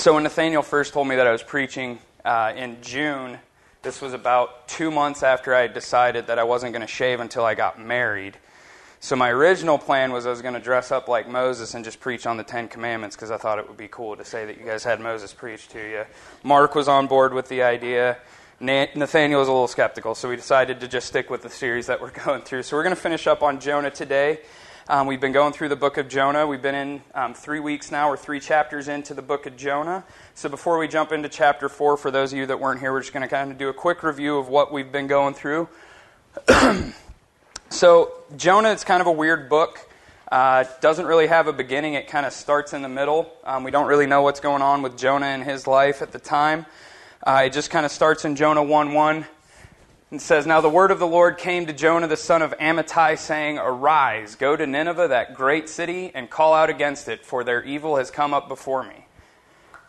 so when Nathaniel first told me that I was preaching uh, in June, this was about two months after I decided that I wasn't going to shave until I got married. So my original plan was I was going to dress up like Moses and just preach on the Ten Commandments because I thought it would be cool to say that you guys had Moses preach to you. Mark was on board with the idea. Nathaniel was a little skeptical, so we decided to just stick with the series that we're going through. So we're going to finish up on Jonah today. Um, we've been going through the book of Jonah. We've been in um, three weeks now. We're three chapters into the book of Jonah. So before we jump into chapter four, for those of you that weren't here, we're just going to kind of do a quick review of what we've been going through. so Jonah, it's kind of a weird book. Uh, doesn't really have a beginning. It kind of starts in the middle. Um, we don't really know what's going on with Jonah and his life at the time. Uh, it just kind of starts in Jonah 1 1. It says, Now the word of the Lord came to Jonah the son of Amittai, saying, Arise, go to Nineveh, that great city, and call out against it, for their evil has come up before me.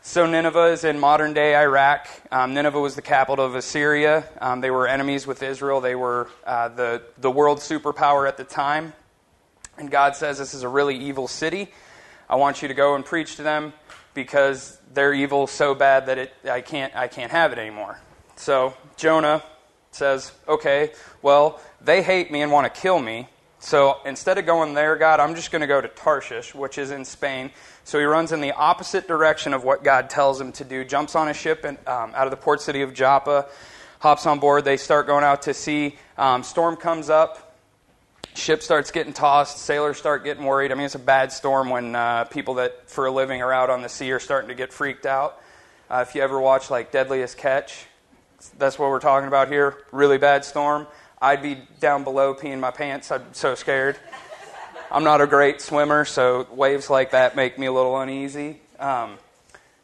So Nineveh is in modern day Iraq. Um, Nineveh was the capital of Assyria. Um, they were enemies with Israel. They were uh, the, the world superpower at the time. And God says, This is a really evil city. I want you to go and preach to them because they're evil so bad that it, I, can't, I can't have it anymore. So Jonah says, okay, well, they hate me and want to kill me. So instead of going there, God, I'm just going to go to Tarshish, which is in Spain. So he runs in the opposite direction of what God tells him to do, jumps on a ship and, um, out of the port city of Joppa, hops on board. They start going out to sea. Um, storm comes up. Ship starts getting tossed. Sailors start getting worried. I mean, it's a bad storm when uh, people that for a living are out on the sea are starting to get freaked out. Uh, if you ever watch like Deadliest Catch, that's what we're talking about here. Really bad storm. I'd be down below peeing my pants. I'm so scared. I'm not a great swimmer, so waves like that make me a little uneasy. Um,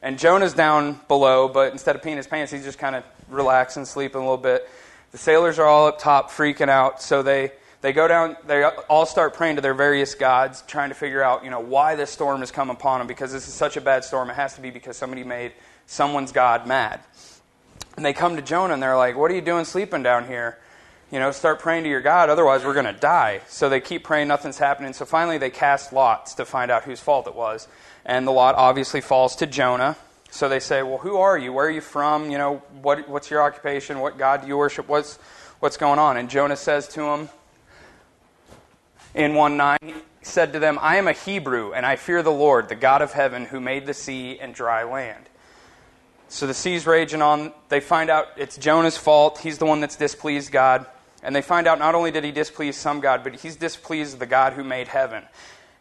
and Jonah's down below, but instead of peeing his pants, he's just kind of relaxing, sleeping a little bit. The sailors are all up top, freaking out. So they, they go down, they all start praying to their various gods, trying to figure out, you know, why this storm has come upon them. Because this is such a bad storm, it has to be because somebody made someone's God mad. And they come to Jonah and they're like, What are you doing sleeping down here? You know, start praying to your God, otherwise we're going to die. So they keep praying, nothing's happening. So finally they cast lots to find out whose fault it was. And the lot obviously falls to Jonah. So they say, Well, who are you? Where are you from? You know, what, what's your occupation? What God do you worship? What's, what's going on? And Jonah says to him in 1 9, he said to them, I am a Hebrew, and I fear the Lord, the God of heaven, who made the sea and dry land. So the sea's raging on. They find out it's Jonah's fault. He's the one that's displeased God. And they find out not only did he displease some God, but he's displeased the God who made heaven.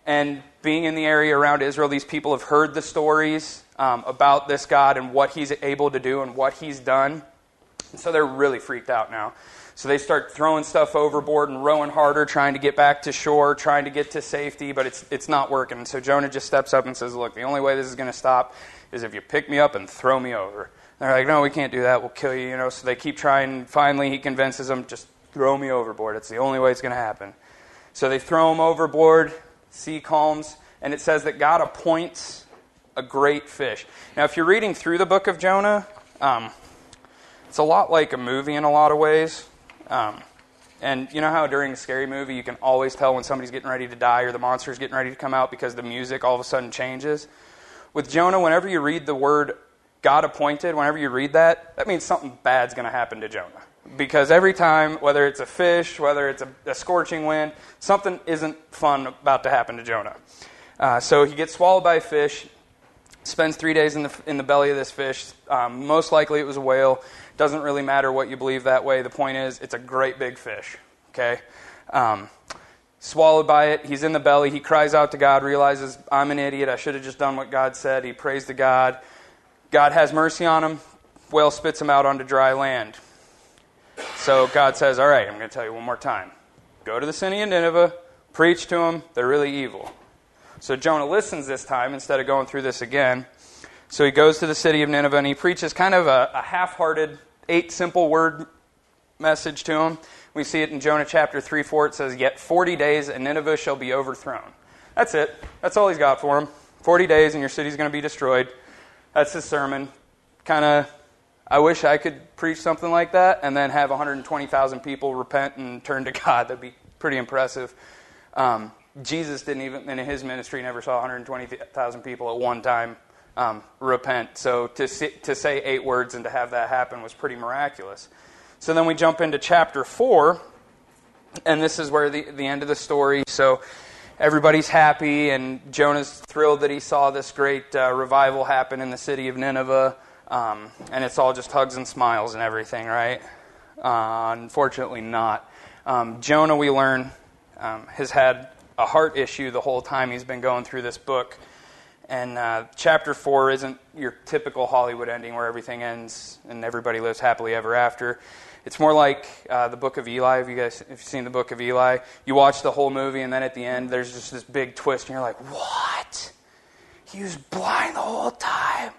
And being in the area around Israel, these people have heard the stories um, about this God and what he's able to do and what he's done. And so they're really freaked out now. So they start throwing stuff overboard and rowing harder, trying to get back to shore, trying to get to safety, but it's, it's not working. So Jonah just steps up and says, Look, the only way this is going to stop is if you pick me up and throw me over. They're like, no, we can't do that. We'll kill you. You know. So they keep trying. Finally, he convinces them, just throw me overboard. It's the only way it's going to happen. So they throw him overboard. Sea calms, and it says that God appoints a great fish. Now, if you're reading through the book of Jonah, um, it's a lot like a movie in a lot of ways. Um, and you know how during a scary movie you can always tell when somebody's getting ready to die or the monster's getting ready to come out because the music all of a sudden changes? With Jonah, whenever you read the word God appointed, whenever you read that, that means something bad's going to happen to Jonah. Because every time, whether it's a fish, whether it's a, a scorching wind, something isn't fun about to happen to Jonah. Uh, so he gets swallowed by a fish, spends three days in the, in the belly of this fish. Um, most likely it was a whale. Doesn't really matter what you believe that way. The point is, it's a great big fish. Okay? Um, swallowed by it. He's in the belly. He cries out to God, realizes, I'm an idiot. I should have just done what God said. He prays to God. God has mercy on him. Whale spits him out onto dry land. So God says, All right, I'm going to tell you one more time. Go to the city of Nineveh, preach to them. They're really evil. So Jonah listens this time instead of going through this again. So he goes to the city of Nineveh and he preaches kind of a, a half hearted, eight simple word message to them. We see it in Jonah chapter 3 4. It says, Yet 40 days and Nineveh shall be overthrown. That's it. That's all he's got for him. 40 days and your city's going to be destroyed. That's his sermon. Kind of, I wish I could preach something like that and then have 120,000 people repent and turn to God. That'd be pretty impressive. Um, Jesus didn't even, in his ministry, never saw 120,000 people at one time um, repent. So to, to say eight words and to have that happen was pretty miraculous. So then we jump into chapter 4, and this is where the, the end of the story. So everybody's happy, and Jonah's thrilled that he saw this great uh, revival happen in the city of Nineveh. Um, and it's all just hugs and smiles and everything, right? Uh, unfortunately, not. Um, Jonah, we learn, um, has had a heart issue the whole time he's been going through this book. And uh, chapter 4 isn't your typical Hollywood ending where everything ends and everybody lives happily ever after. It's more like uh, the book of Eli. If you guys have you seen the book of Eli? You watch the whole movie, and then at the end, there's just this big twist, and you're like, what? He was blind the whole time.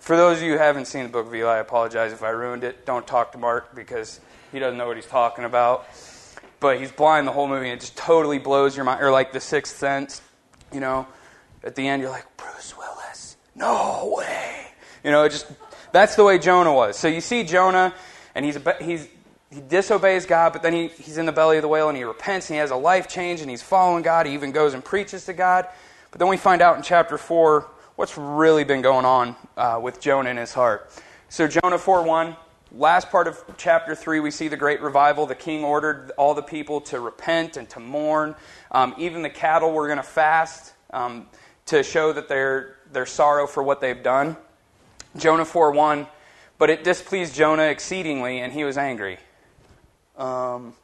For those of you who haven't seen the book of Eli, I apologize if I ruined it. Don't talk to Mark because he doesn't know what he's talking about. But he's blind the whole movie, and it just totally blows your mind. Or like The Sixth Sense, you know, at the end, you're like, Bruce Willis, no way. You know, it just that's the way Jonah was. So you see Jonah, and he's he's he disobeys God, but then he, he's in the belly of the whale and he repents and he has a life change and he's following God. He even goes and preaches to God. But then we find out in chapter 4 what's really been going on uh, with Jonah in his heart. So, Jonah 4 1, last part of chapter 3, we see the great revival. The king ordered all the people to repent and to mourn. Um, even the cattle were going to fast um, to show that their, their sorrow for what they've done. Jonah 4 1, but it displeased Jonah exceedingly, and he was angry. Um,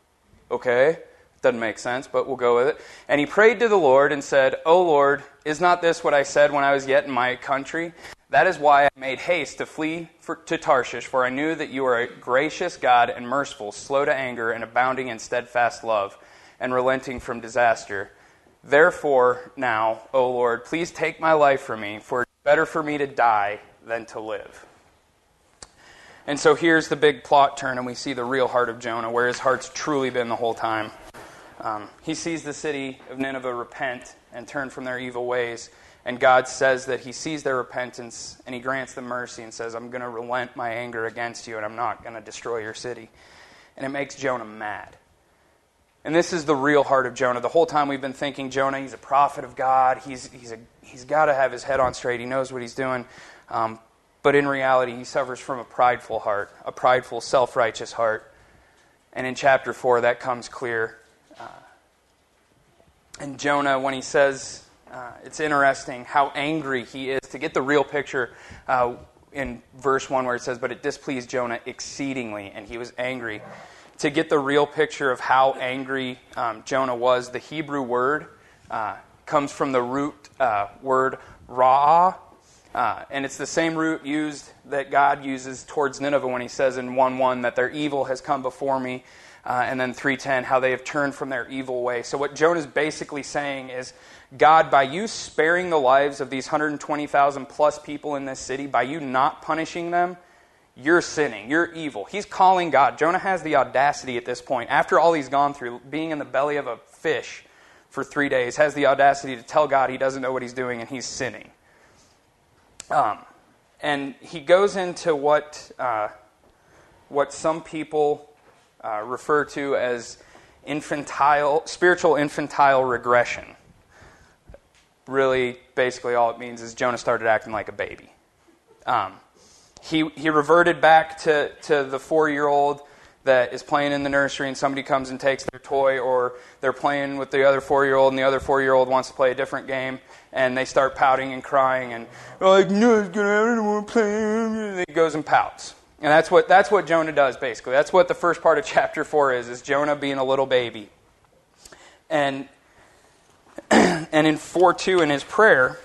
okay. Doesn't make sense, but we'll go with it. And he prayed to the Lord and said, O Lord, is not this what I said when I was yet in my country? That is why I made haste to flee for, to Tarshish, for I knew that you are a gracious God and merciful, slow to anger, and abounding in steadfast love, and relenting from disaster. Therefore, now, O Lord, please take my life from me, for it's better for me to die than to live. And so here's the big plot turn, and we see the real heart of Jonah, where his heart's truly been the whole time. Um, he sees the city of Nineveh repent and turn from their evil ways. And God says that He sees their repentance and He grants them mercy and says, I'm going to relent my anger against you and I'm not going to destroy your city. And it makes Jonah mad. And this is the real heart of Jonah. The whole time we've been thinking Jonah, he's a prophet of God. He's, he's, he's got to have his head on straight. He knows what he's doing. Um, but in reality, he suffers from a prideful heart, a prideful, self righteous heart. And in chapter 4, that comes clear and Jonah, when he says, uh, it's interesting how angry he is. To get the real picture, uh, in verse 1 where it says, But it displeased Jonah exceedingly, and he was angry. To get the real picture of how angry um, Jonah was, the Hebrew word uh, comes from the root uh, word ra'ah, uh, and it's the same root used that God uses towards Nineveh when he says in 1 1 that their evil has come before me uh, and then 310, how they have turned from their evil way. So, what Jonah is basically saying is, God, by you sparing the lives of these 120,000 plus people in this city, by you not punishing them, you're sinning. You're evil. He's calling God. Jonah has the audacity at this point, after all he's gone through, being in the belly of a fish for three days, has the audacity to tell God he doesn't know what he's doing and he's sinning. Um, and he goes into what, uh, what some people uh, refer to as infantile, spiritual infantile regression. Really, basically, all it means is Jonah started acting like a baby. Um, he, he reverted back to, to the four year old that is playing in the nursery and somebody comes and takes their toy, or they're playing with the other four year old and the other four year old wants to play a different game, and they start pouting and crying and, like, no, I don't want to play. And he goes and pouts. And that's what, that's what Jonah does, basically. That's what the first part of chapter 4 is, is Jonah being a little baby. And, and in 4 2, in his prayer,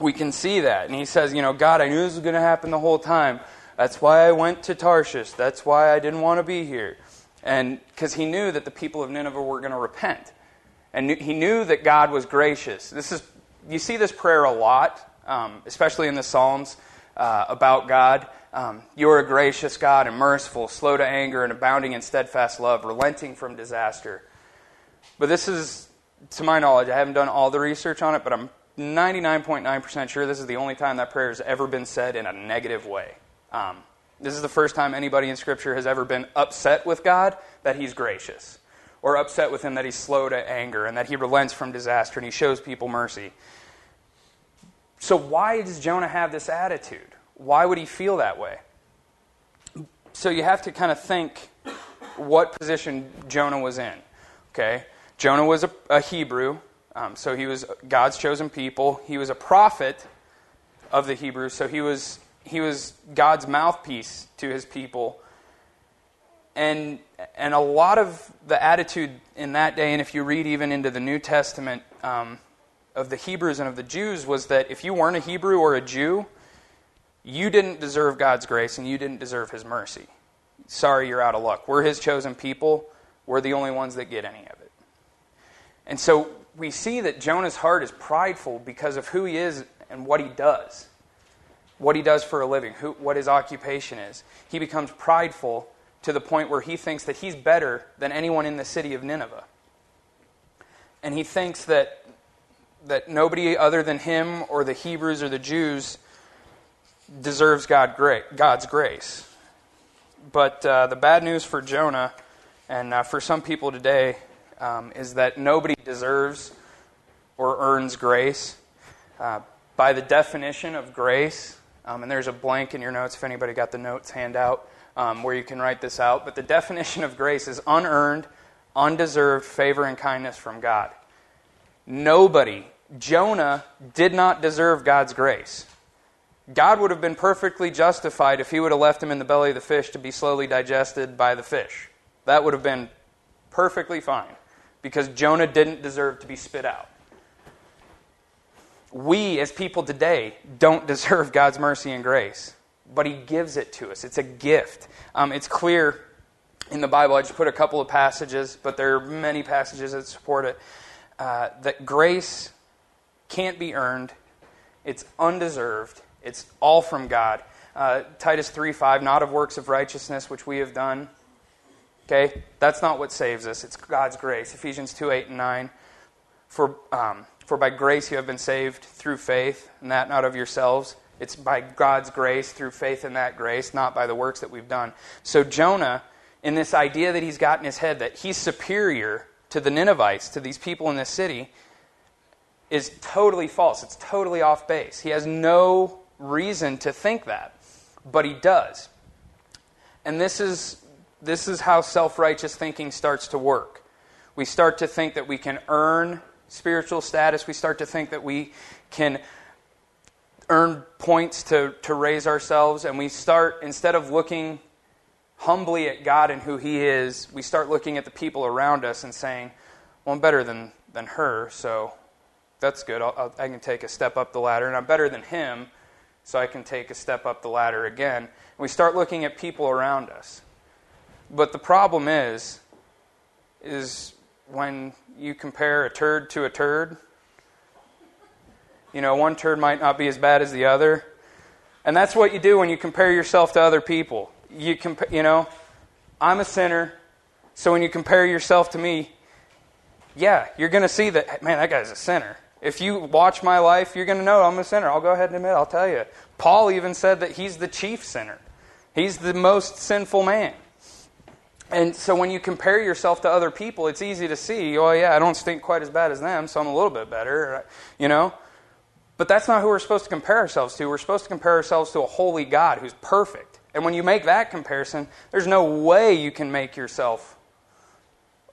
we can see that. And he says, You know, God, I knew this was going to happen the whole time. That's why I went to Tarshish. That's why I didn't want to be here. And because he knew that the people of Nineveh were going to repent. And he knew that God was gracious. This is, you see this prayer a lot, um, especially in the Psalms uh, about God. Um, you are a gracious God and merciful, slow to anger, and abounding in steadfast love, relenting from disaster. But this is, to my knowledge, I haven't done all the research on it, but I'm 99.9% sure this is the only time that prayer has ever been said in a negative way. Um, this is the first time anybody in Scripture has ever been upset with God that He's gracious, or upset with Him that He's slow to anger, and that He relents from disaster and He shows people mercy. So, why does Jonah have this attitude? Why would he feel that way? So, you have to kind of think what position Jonah was in. Okay? Jonah was a, a Hebrew, um, so he was God's chosen people. He was a prophet of the Hebrews, so he was, he was God's mouthpiece to his people. And, and a lot of the attitude in that day, and if you read even into the New Testament um, of the Hebrews and of the Jews, was that if you weren't a Hebrew or a Jew, you didn't deserve God's grace and you didn't deserve his mercy. Sorry, you're out of luck. We're his chosen people. We're the only ones that get any of it. And so we see that Jonah's heart is prideful because of who he is and what he does, what he does for a living, who, what his occupation is. He becomes prideful to the point where he thinks that he's better than anyone in the city of Nineveh. And he thinks that, that nobody other than him or the Hebrews or the Jews deserves God God's grace. But uh, the bad news for Jonah and uh, for some people today um, is that nobody deserves or earns grace. Uh, by the definition of grace, um, and there's a blank in your notes if anybody got the notes handout um, where you can write this out, but the definition of grace is unearned, undeserved favor and kindness from God. Nobody, Jonah, did not deserve God's grace. God would have been perfectly justified if he would have left him in the belly of the fish to be slowly digested by the fish. That would have been perfectly fine because Jonah didn't deserve to be spit out. We, as people today, don't deserve God's mercy and grace, but He gives it to us. It's a gift. Um, it's clear in the Bible. I just put a couple of passages, but there are many passages that support it. Uh, that grace can't be earned, it's undeserved, it's all from God. Uh, Titus 3 5, not of works of righteousness which we have done Okay? That's not what saves us. It's God's grace. Ephesians 2 8 and 9. For, um, for by grace you have been saved through faith, and that not of yourselves. It's by God's grace, through faith in that grace, not by the works that we've done. So Jonah, in this idea that he's got in his head that he's superior to the Ninevites, to these people in this city, is totally false. It's totally off base. He has no reason to think that, but he does. And this is this is how self righteous thinking starts to work. We start to think that we can earn spiritual status. We start to think that we can earn points to, to raise ourselves. And we start, instead of looking humbly at God and who He is, we start looking at the people around us and saying, Well, I'm better than, than her, so that's good. I'll, I'll, I can take a step up the ladder. And I'm better than him, so I can take a step up the ladder again. And we start looking at people around us. But the problem is, is when you compare a turd to a turd, you know, one turd might not be as bad as the other. And that's what you do when you compare yourself to other people. You compa- you know, I'm a sinner, so when you compare yourself to me, yeah, you're going to see that man, that guy's a sinner. If you watch my life, you're going to know I'm a sinner. I'll go ahead and admit, I'll tell you. Paul even said that he's the chief sinner. He's the most sinful man. And so when you compare yourself to other people, it's easy to see, oh, yeah, I don't stink quite as bad as them, so I'm a little bit better, you know? But that's not who we're supposed to compare ourselves to. We're supposed to compare ourselves to a holy God who's perfect. And when you make that comparison, there's no way you can make yourself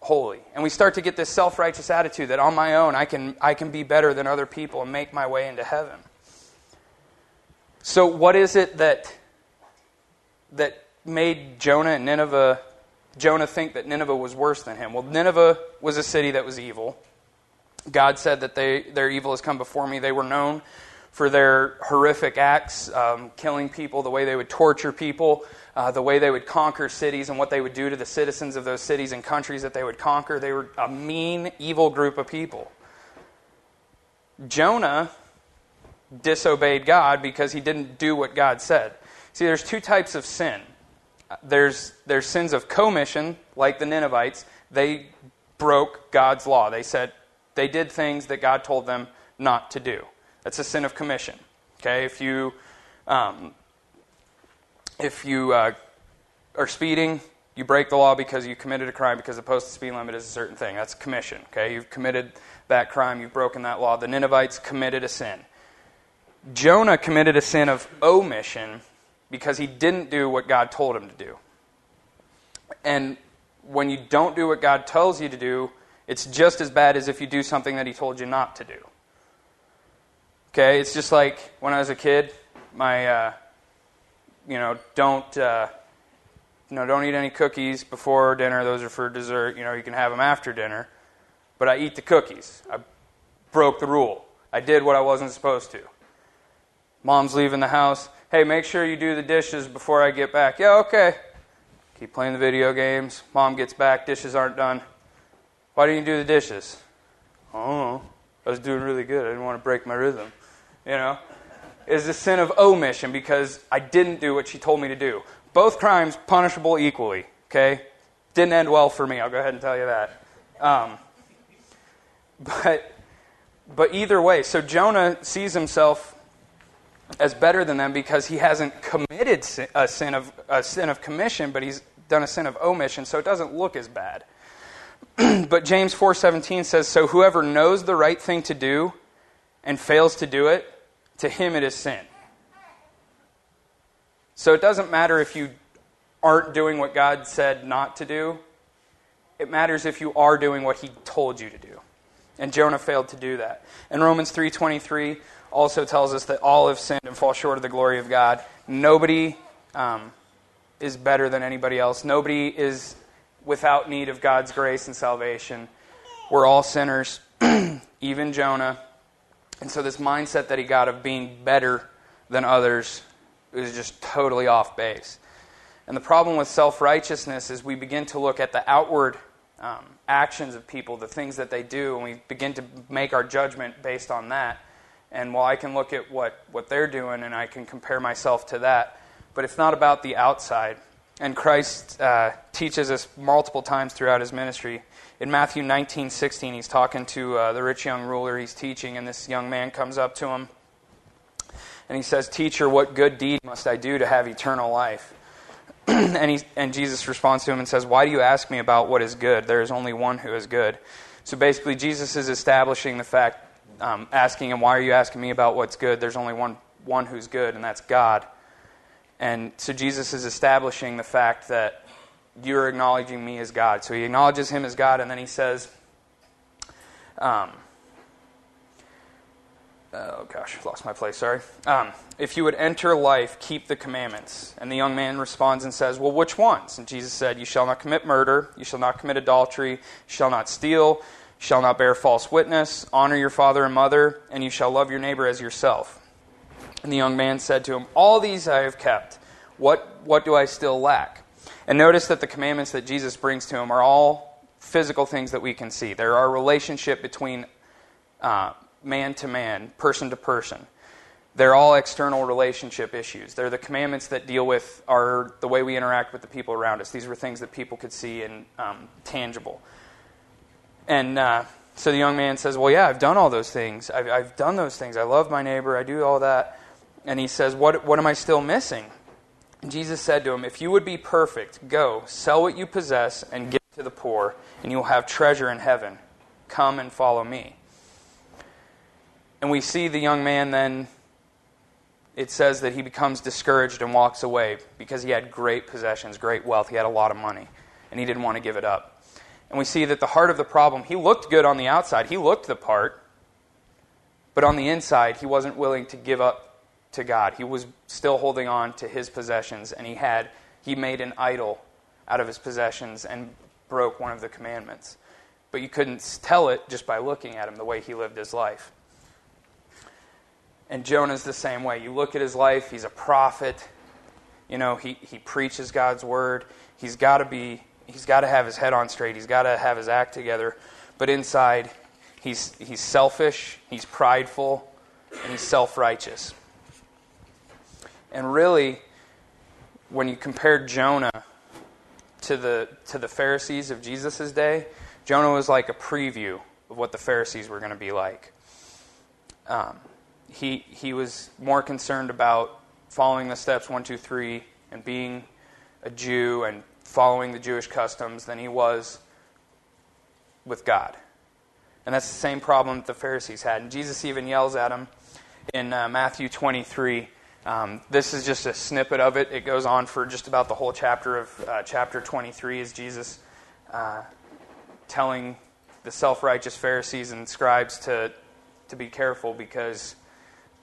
holy. And we start to get this self righteous attitude that on my own, I can, I can be better than other people and make my way into heaven. So, what is it that, that made Jonah and Nineveh Jonah think that Nineveh was worse than him? Well, Nineveh was a city that was evil. God said that they, their evil has come before me. They were known for their horrific acts, um, killing people, the way they would torture people, uh, the way they would conquer cities, and what they would do to the citizens of those cities and countries that they would conquer. They were a mean, evil group of people. Jonah disobeyed God because he didn't do what God said. See, there's two types of sin there's, there's sins of commission, like the Ninevites. They broke God's law. They said they did things that God told them not to do. That's a sin of commission. Okay, if you um, if you uh, are speeding, you break the law because you committed a crime because the posted speed limit is a certain thing. That's commission. Okay, you've committed that crime. You've broken that law. The Ninevites committed a sin. Jonah committed a sin of omission because he didn't do what God told him to do. And when you don't do what God tells you to do, it's just as bad as if you do something that he told you not to do. Okay, it's just like when I was a kid, my, uh, you know, don't, uh, you know, don't eat any cookies before dinner. Those are for dessert. You know, you can have them after dinner. But I eat the cookies. I broke the rule. I did what I wasn't supposed to. Mom's leaving the house. Hey, make sure you do the dishes before I get back. Yeah, okay. Keep playing the video games. Mom gets back. Dishes aren't done. Why didn't you do the dishes? Oh, I was doing really good. I didn't want to break my rhythm. You know? Is the sin of omission because I didn't do what she told me to do. Both crimes punishable equally, okay? Didn't end well for me, I'll go ahead and tell you that. Um, but, but either way, so Jonah sees himself as better than them because he hasn't committed a sin of, a sin of commission, but he's done a sin of omission, so it doesn't look as bad. but James 4:17 says, "So whoever knows the right thing to do and fails to do it, to him it is sin." So it doesn't matter if you aren't doing what God said not to do. It matters if you are doing what he told you to do. And Jonah failed to do that. And Romans 3:23 also tells us that all have sinned and fall short of the glory of God. Nobody um, is better than anybody else. Nobody is without need of God's grace and salvation. We're all sinners, even Jonah. And so, this mindset that he got of being better than others is just totally off base. And the problem with self righteousness is we begin to look at the outward um, actions of people, the things that they do, and we begin to make our judgment based on that. And while I can look at what, what they're doing and I can compare myself to that, but it's not about the outside. And Christ uh, teaches us multiple times throughout his ministry. In Matthew 19, 16, he's talking to uh, the rich young ruler he's teaching, and this young man comes up to him. And he says, Teacher, what good deed must I do to have eternal life? and, he, and Jesus responds to him and says, Why do you ask me about what is good? There is only one who is good. So basically, Jesus is establishing the fact, um, asking him, Why are you asking me about what's good? There's only one, one who's good, and that's God. And so Jesus is establishing the fact that you're acknowledging me as God. So he acknowledges him as God, and then he says, um, oh gosh, lost my place, sorry. Um, if you would enter life, keep the commandments. And the young man responds and says, Well, which ones? And Jesus said, You shall not commit murder, you shall not commit adultery, you shall not steal, you shall not bear false witness, honor your father and mother, and you shall love your neighbor as yourself. And the young man said to him, All these I have kept. What, what do I still lack? And notice that the commandments that Jesus brings to him are all physical things that we can see. There are relationship between uh, man to man, person to person. They're all external relationship issues. They're the commandments that deal with our, the way we interact with the people around us. These were things that people could see and um, tangible. And uh, so the young man says, Well, yeah, I've done all those things. I've, I've done those things. I love my neighbor. I do all that. And he says, What, what am I still missing? And Jesus said to him, If you would be perfect, go, sell what you possess, and give to the poor, and you will have treasure in heaven. Come and follow me. And we see the young man then, it says that he becomes discouraged and walks away because he had great possessions, great wealth. He had a lot of money, and he didn't want to give it up. And we see that the heart of the problem, he looked good on the outside, he looked the part, but on the inside, he wasn't willing to give up to God. He was still holding on to his possessions, and he had he made an idol out of his possessions and broke one of the commandments. But you couldn't tell it just by looking at him the way he lived his life. And Jonah's the same way. You look at his life, he's a prophet. You know, he, he preaches God's word. He's got to be he's got to have his head on straight. He's got to have his act together. But inside, he's he's selfish, he's prideful, and he's self-righteous. And really, when you compare Jonah to the, to the Pharisees of Jesus' day, Jonah was like a preview of what the Pharisees were going to be like. Um, he, he was more concerned about following the steps one, two, three, and being a Jew and following the Jewish customs than he was with God. And that's the same problem that the Pharisees had. And Jesus even yells at him in uh, Matthew 23. Um, this is just a snippet of it. It goes on for just about the whole chapter of uh, chapter 23 is Jesus uh, telling the self-righteous Pharisees and scribes to to be careful because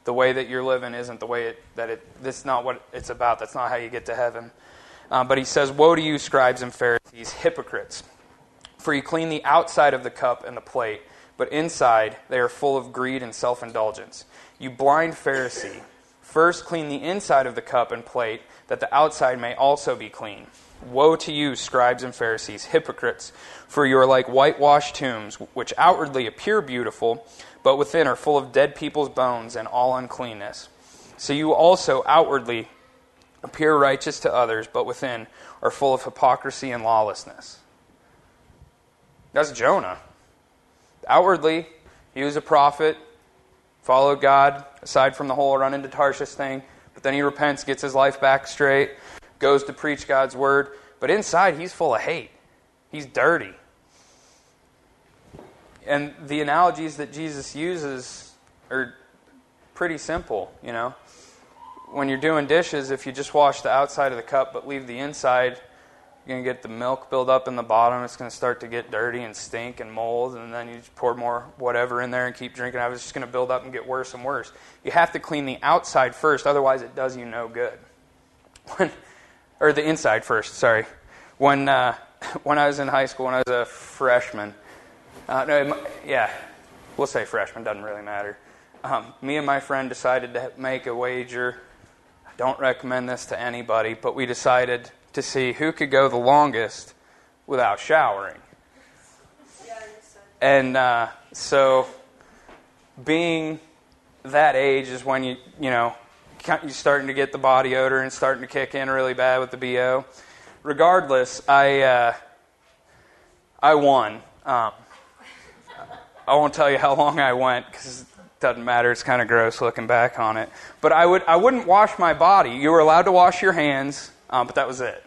the way that you're living isn't the way it, that it. That's not what it's about. That's not how you get to heaven. Uh, but he says, "Woe to you, scribes and Pharisees, hypocrites! For you clean the outside of the cup and the plate, but inside they are full of greed and self-indulgence. You blind Pharisee! First clean the inside of the cup and plate, that the outside may also be clean." Woe to you, scribes and Pharisees, hypocrites! For you are like whitewashed tombs, which outwardly appear beautiful, but within are full of dead people's bones and all uncleanness. So you also outwardly appear righteous to others, but within are full of hypocrisy and lawlessness. That's Jonah. Outwardly, he was a prophet, followed God, aside from the whole run into Tarshish thing, but then he repents, gets his life back straight, goes to preach God's word, but inside he's full of hate. He's dirty. And the analogies that Jesus uses are pretty simple, you know. When you're doing dishes, if you just wash the outside of the cup but leave the inside, you're going to get the milk build up in the bottom. It's going to start to get dirty and stink and mold, and then you pour more whatever in there and keep drinking. It's just going to build up and get worse and worse. You have to clean the outside first, otherwise, it does you no good. When, or the inside first, sorry. When, uh, when I was in high school, when I was a freshman, uh, no, yeah, we'll say freshman, doesn't really matter. Um, me and my friend decided to make a wager. I don't recommend this to anybody, but we decided to see who could go the longest without showering. And uh, so, being that age is when you, you know, you're starting to get the body odor and starting to kick in really bad with the BO. Regardless, I, uh, I won. Um, I won't tell you how long I went because it doesn't matter. It's kind of gross looking back on it. But I would I wouldn't wash my body. You were allowed to wash your hands, um, but that was it.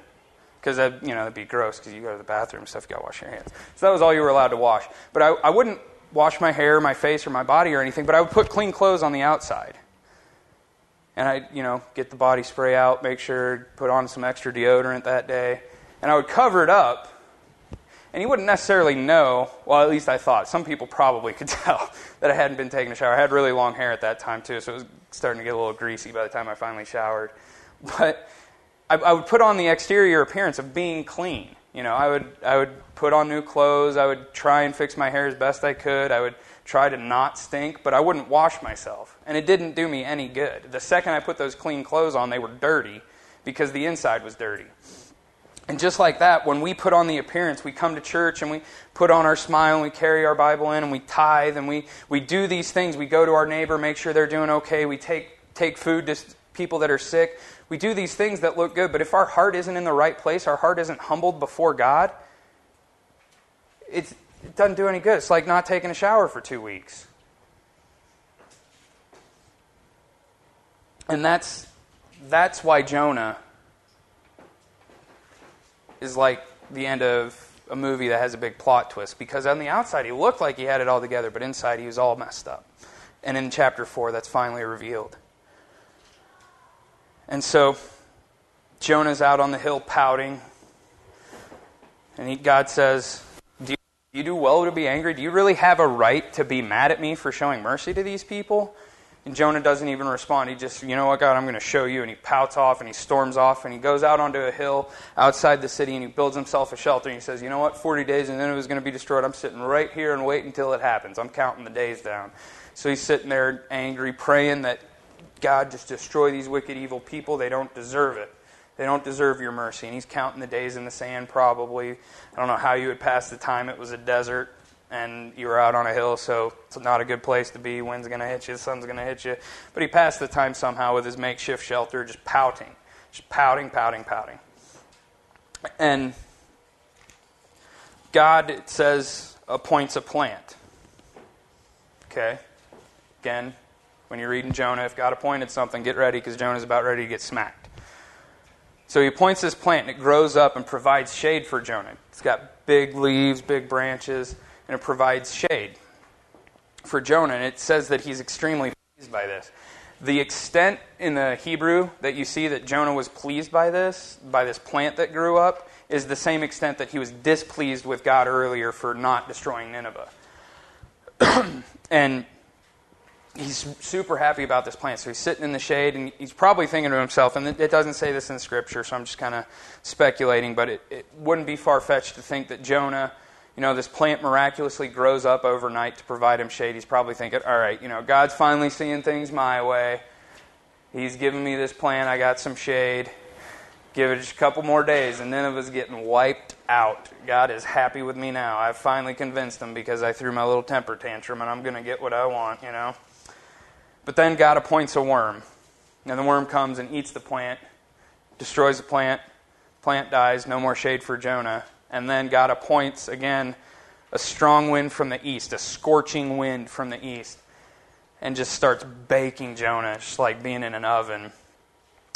Because that you know that'd be gross because you go to the bathroom stuff. You got to wash your hands. So that was all you were allowed to wash. But I, I wouldn't wash my hair, my face, or my body or anything. But I would put clean clothes on the outside. And I, you know, get the body spray out, make sure put on some extra deodorant that day, and I would cover it up and you wouldn't necessarily know, well, at least I thought. Some people probably could tell that I hadn't been taking a shower. I had really long hair at that time, too, so it was starting to get a little greasy by the time I finally showered. But I, I would put on the exterior appearance of being clean. You know, I would, I would put on new clothes. I would try and fix my hair as best I could. I would try to not stink, but I wouldn't wash myself. And it didn't do me any good. The second I put those clean clothes on, they were dirty because the inside was dirty. And just like that, when we put on the appearance, we come to church and we put on our smile and we carry our Bible in and we tithe and we, we do these things. We go to our neighbor, make sure they're doing okay. We take, take food to people that are sick. We do these things that look good. But if our heart isn't in the right place, our heart isn't humbled before God, it doesn't do any good. It's like not taking a shower for two weeks. And that's, that's why Jonah is like the end of a movie that has a big plot twist because on the outside he looked like he had it all together, but inside he was all messed up. And in chapter 4, that's finally revealed. And so Jonah's out on the hill pouting. And he, God says, do you, do you do well to be angry? Do you really have a right to be mad at me for showing mercy to these people? And Jonah doesn't even respond. He just, you know what, God, I'm going to show you. And he pouts off and he storms off and he goes out onto a hill outside the city and he builds himself a shelter. And he says, you know what, 40 days and then it was going to be destroyed. I'm sitting right here and waiting until it happens. I'm counting the days down. So he's sitting there angry, praying that God just destroy these wicked, evil people. They don't deserve it. They don't deserve your mercy. And he's counting the days in the sand, probably. I don't know how you would pass the time. It was a desert and you were out on a hill, so it's not a good place to be. Wind's going to hit you, the sun's going to hit you. But he passed the time somehow with his makeshift shelter, just pouting, just pouting, pouting, pouting. And God, it says, appoints a plant. Okay? Again, when you're reading Jonah, if God appointed something, get ready because Jonah's about ready to get smacked. So he appoints this plant, and it grows up and provides shade for Jonah. It's got big leaves, big branches and it provides shade for Jonah. And it says that he's extremely pleased by this. The extent in the Hebrew that you see that Jonah was pleased by this, by this plant that grew up, is the same extent that he was displeased with God earlier for not destroying Nineveh. and he's super happy about this plant. So he's sitting in the shade and he's probably thinking to himself, and it doesn't say this in Scripture, so I'm just kind of speculating, but it, it wouldn't be far fetched to think that Jonah, you know, this plant miraculously grows up overnight to provide him shade. He's probably thinking, all right, you know, God's finally seeing things my way. He's giving me this plant. I got some shade. Give it just a couple more days, and Nineveh's getting wiped out. God is happy with me now. I've finally convinced him because I threw my little temper tantrum, and I'm going to get what I want, you know. But then God appoints a worm. And the worm comes and eats the plant, destroys the plant, plant dies, no more shade for Jonah. And then God appoints again a strong wind from the east, a scorching wind from the east, and just starts baking Jonah, just like being in an oven.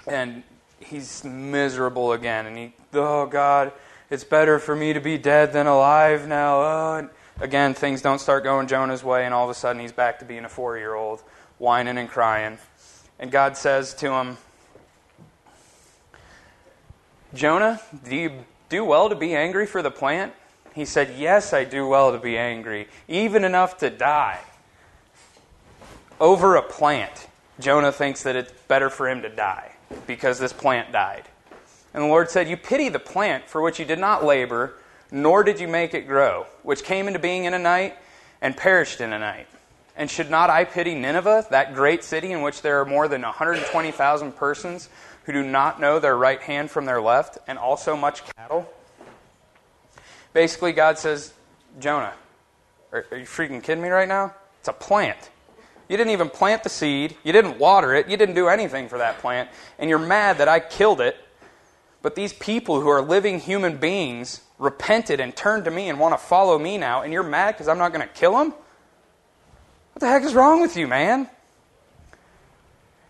And he's miserable again. And he, oh God, it's better for me to be dead than alive now. Oh. Again, things don't start going Jonah's way, and all of a sudden he's back to being a four year old whining and crying. And God says to him, Jonah, do you do well to be angry for the plant? He said, Yes, I do well to be angry, even enough to die. Over a plant, Jonah thinks that it's better for him to die because this plant died. And the Lord said, You pity the plant for which you did not labor, nor did you make it grow, which came into being in a night and perished in a night. And should not I pity Nineveh, that great city in which there are more than 120,000 persons who do not know their right hand from their left, and also much cattle? Basically, God says, Jonah, are, are you freaking kidding me right now? It's a plant. You didn't even plant the seed, you didn't water it, you didn't do anything for that plant, and you're mad that I killed it. But these people who are living human beings repented and turned to me and want to follow me now, and you're mad because I'm not going to kill them? What the heck is wrong with you, man?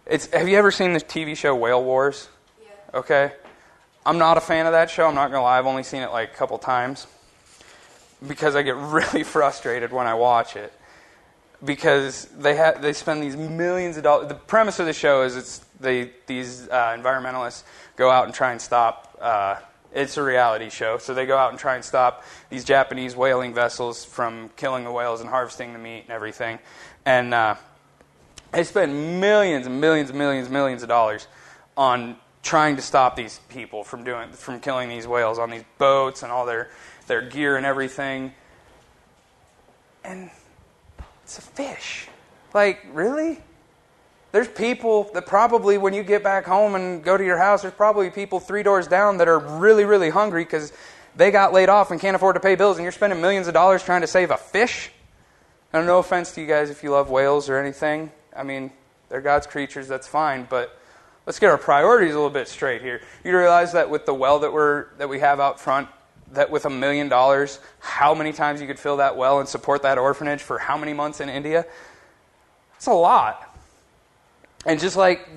It's, have you ever seen the TV show Whale Wars? Yeah. Okay. I'm not a fan of that show. I'm not going to lie. I've only seen it like a couple times because I get really frustrated when I watch it because they ha- they spend these millions of dollars. The premise of the show is it's they these uh, environmentalists go out and try and stop uh, it's a reality show. So they go out and try and stop these Japanese whaling vessels from killing the whales and harvesting the meat and everything. And uh, they spend millions and millions and millions and millions of dollars on trying to stop these people from doing from killing these whales on these boats and all their their gear and everything. And it's a fish. Like, really? There's people that probably, when you get back home and go to your house, there's probably people three doors down that are really, really hungry because they got laid off and can't afford to pay bills, and you're spending millions of dollars trying to save a fish. And no offense to you guys if you love whales or anything. I mean, they're God's creatures, that's fine, but let's get our priorities a little bit straight here. You realize that with the well that we're that we have out front, that with a million dollars, how many times you could fill that well and support that orphanage for how many months in India? It's a lot. And just like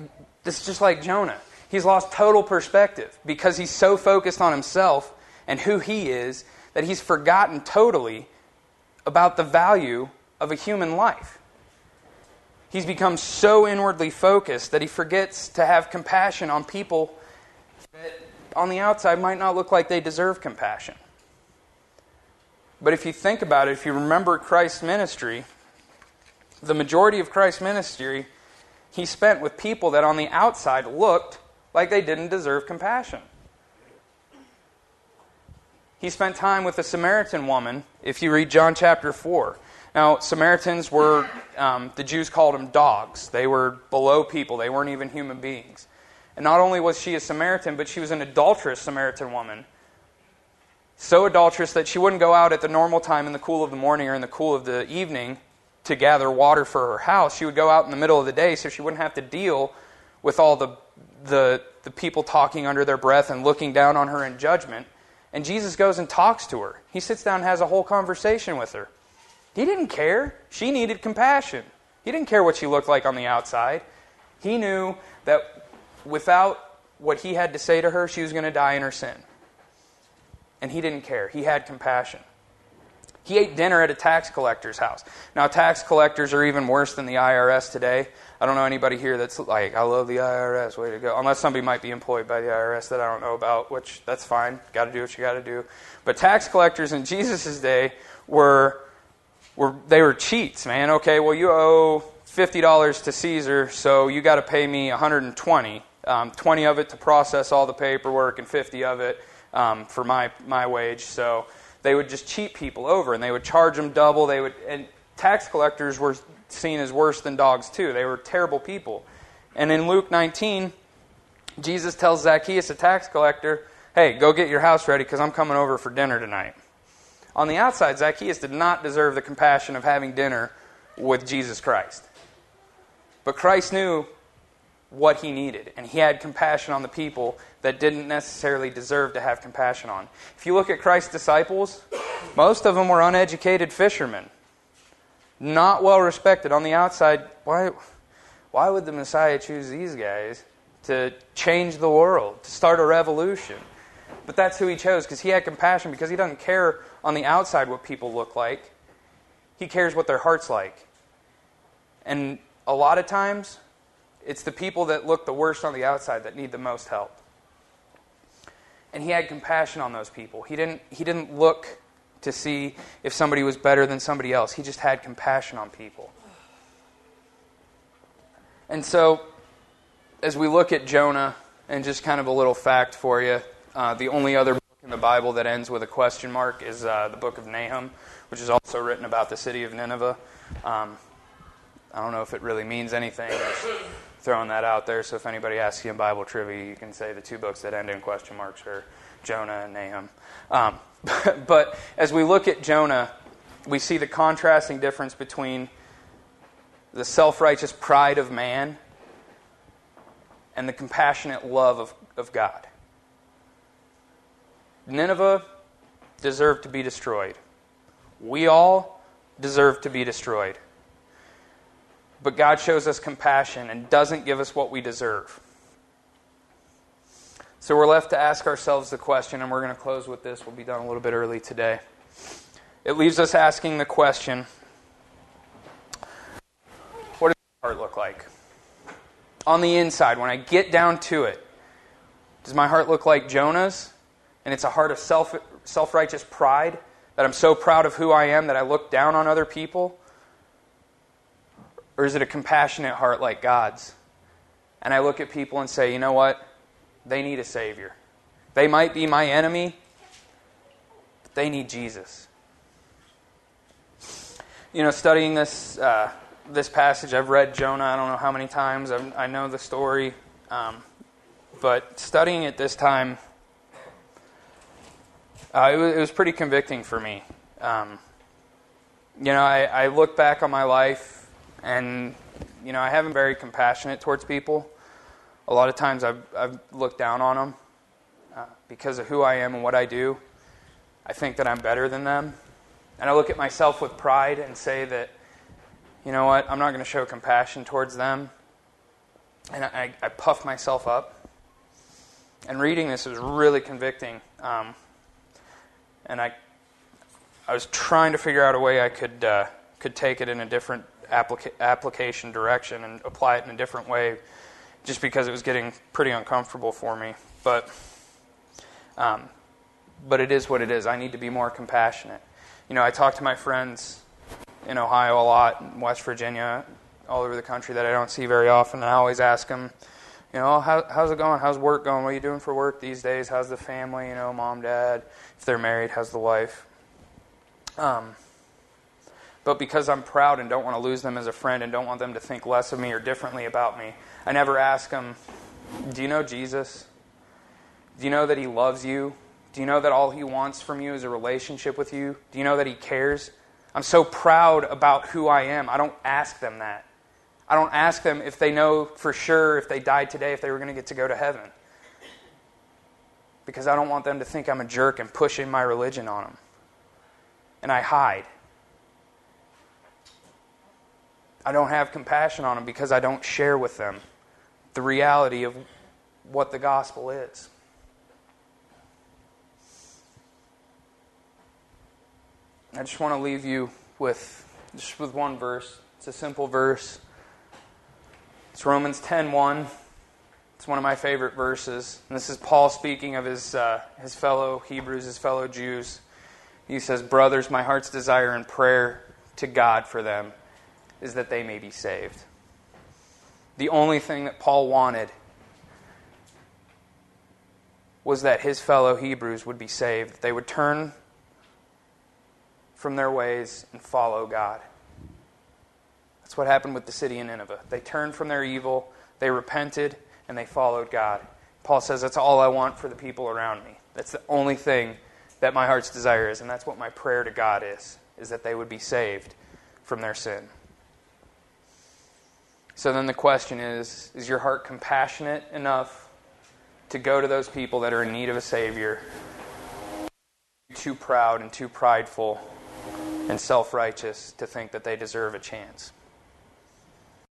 this just like Jonah. He's lost total perspective because he's so focused on himself and who he is that he's forgotten totally about the value of a human life. He's become so inwardly focused that he forgets to have compassion on people that on the outside might not look like they deserve compassion. But if you think about it, if you remember Christ's ministry, the majority of Christ's ministry he spent with people that on the outside looked like they didn't deserve compassion. He spent time with a Samaritan woman, if you read John chapter 4. Now, Samaritans were, um, the Jews called them dogs. They were below people, they weren't even human beings. And not only was she a Samaritan, but she was an adulterous Samaritan woman. So adulterous that she wouldn't go out at the normal time in the cool of the morning or in the cool of the evening to gather water for her house. She would go out in the middle of the day so she wouldn't have to deal with all the, the, the people talking under their breath and looking down on her in judgment. And Jesus goes and talks to her. He sits down and has a whole conversation with her. He didn't care. She needed compassion. He didn't care what she looked like on the outside. He knew that without what he had to say to her, she was going to die in her sin. And he didn't care. He had compassion. He ate dinner at a tax collector's house. Now, tax collectors are even worse than the IRS today. I don't know anybody here that's like, I love the IRS, way to go. Unless somebody might be employed by the IRS that I don't know about, which that's fine. Got to do what you got to do. But tax collectors in Jesus' day were, were they were cheats, man. Okay, well you owe fifty dollars to Caesar, so you got to pay me 120. Um, 20 of it to process all the paperwork, and 50 of it um, for my my wage. So they would just cheat people over, and they would charge them double. They would and tax collectors were seen as worse than dogs, too. They were terrible people. And in Luke 19, Jesus tells Zacchaeus, a tax collector, hey, go get your house ready because I'm coming over for dinner tonight. On the outside, Zacchaeus did not deserve the compassion of having dinner with Jesus Christ. But Christ knew what he needed, and he had compassion on the people that didn't necessarily deserve to have compassion on. If you look at Christ's disciples, most of them were uneducated fishermen not well respected. On the outside, why, why would the Messiah choose these guys to change the world, to start a revolution? But that's who he chose because he had compassion, because he doesn't care on the outside what people look like. He cares what their heart's like. And a lot of times, it's the people that look the worst on the outside that need the most help. And he had compassion on those people. He didn't, he didn't look to see if somebody was better than somebody else. He just had compassion on people. And so, as we look at Jonah, and just kind of a little fact for you, uh, the only other book in the Bible that ends with a question mark is uh, the book of Nahum, which is also written about the city of Nineveh. Um, I don't know if it really means anything. Throwing that out there. So if anybody asks you in Bible trivia, you can say the two books that end in question marks are Jonah and Nahum. Um, but as we look at Jonah, we see the contrasting difference between the self righteous pride of man and the compassionate love of, of God. Nineveh deserved to be destroyed. We all deserve to be destroyed. But God shows us compassion and doesn't give us what we deserve. So we're left to ask ourselves the question, and we're going to close with this. We'll be done a little bit early today. It leaves us asking the question what does my heart look like? On the inside, when I get down to it, does my heart look like Jonah's? And it's a heart of self righteous pride that I'm so proud of who I am that I look down on other people? Or is it a compassionate heart like God's? And I look at people and say, you know what? They need a Savior. They might be my enemy, but they need Jesus. You know, studying this, uh, this passage, I've read Jonah I don't know how many times. I've, i know the story. Um, but studying it this time, uh, it, was, it, was, pretty convicting for me. Um, you know, I, I look back on my life and, you know, I haven't been very compassionate towards people a lot of times I've, I've looked down on them uh, because of who I am and what I do. I think that I'm better than them. And I look at myself with pride and say that, you know what, I'm not going to show compassion towards them. And I, I, puff myself up. And reading this was really convicting. Um, and I, I was trying to figure out a way I could, uh, could take it in a different applica- application direction and apply it in a different way just because it was getting pretty uncomfortable for me. But, um, but it is what it is. I need to be more compassionate. You know, I talk to my friends in Ohio a lot, in West Virginia, all over the country that I don't see very often, and I always ask them, you know, How, how's it going? How's work going? What are you doing for work these days? How's the family? You know, mom, dad. If they're married, how's the wife? Um, but because I'm proud and don't want to lose them as a friend and don't want them to think less of me or differently about me, I never ask them, Do you know Jesus? Do you know that He loves you? Do you know that all He wants from you is a relationship with you? Do you know that He cares? I'm so proud about who I am. I don't ask them that. I don't ask them if they know for sure if they died today if they were going to get to go to heaven. Because I don't want them to think I'm a jerk and pushing my religion on them. And I hide. I don't have compassion on them because I don't share with them the reality of what the gospel is. I just want to leave you with just with one verse. It's a simple verse. It's Romans 10:1. It's one of my favorite verses. And this is Paul speaking of his uh, his fellow Hebrews, his fellow Jews. He says, "Brothers, my heart's desire and prayer to God for them is that they may be saved." The only thing that Paul wanted was that his fellow Hebrews would be saved. They would turn from their ways and follow God. That's what happened with the city of Nineveh. They turned from their evil, they repented, and they followed God. Paul says, That's all I want for the people around me. That's the only thing that my heart's desire is, and that's what my prayer to God is, is that they would be saved from their sin. So then the question is Is your heart compassionate enough to go to those people that are in need of a Savior, too proud and too prideful and self righteous to think that they deserve a chance.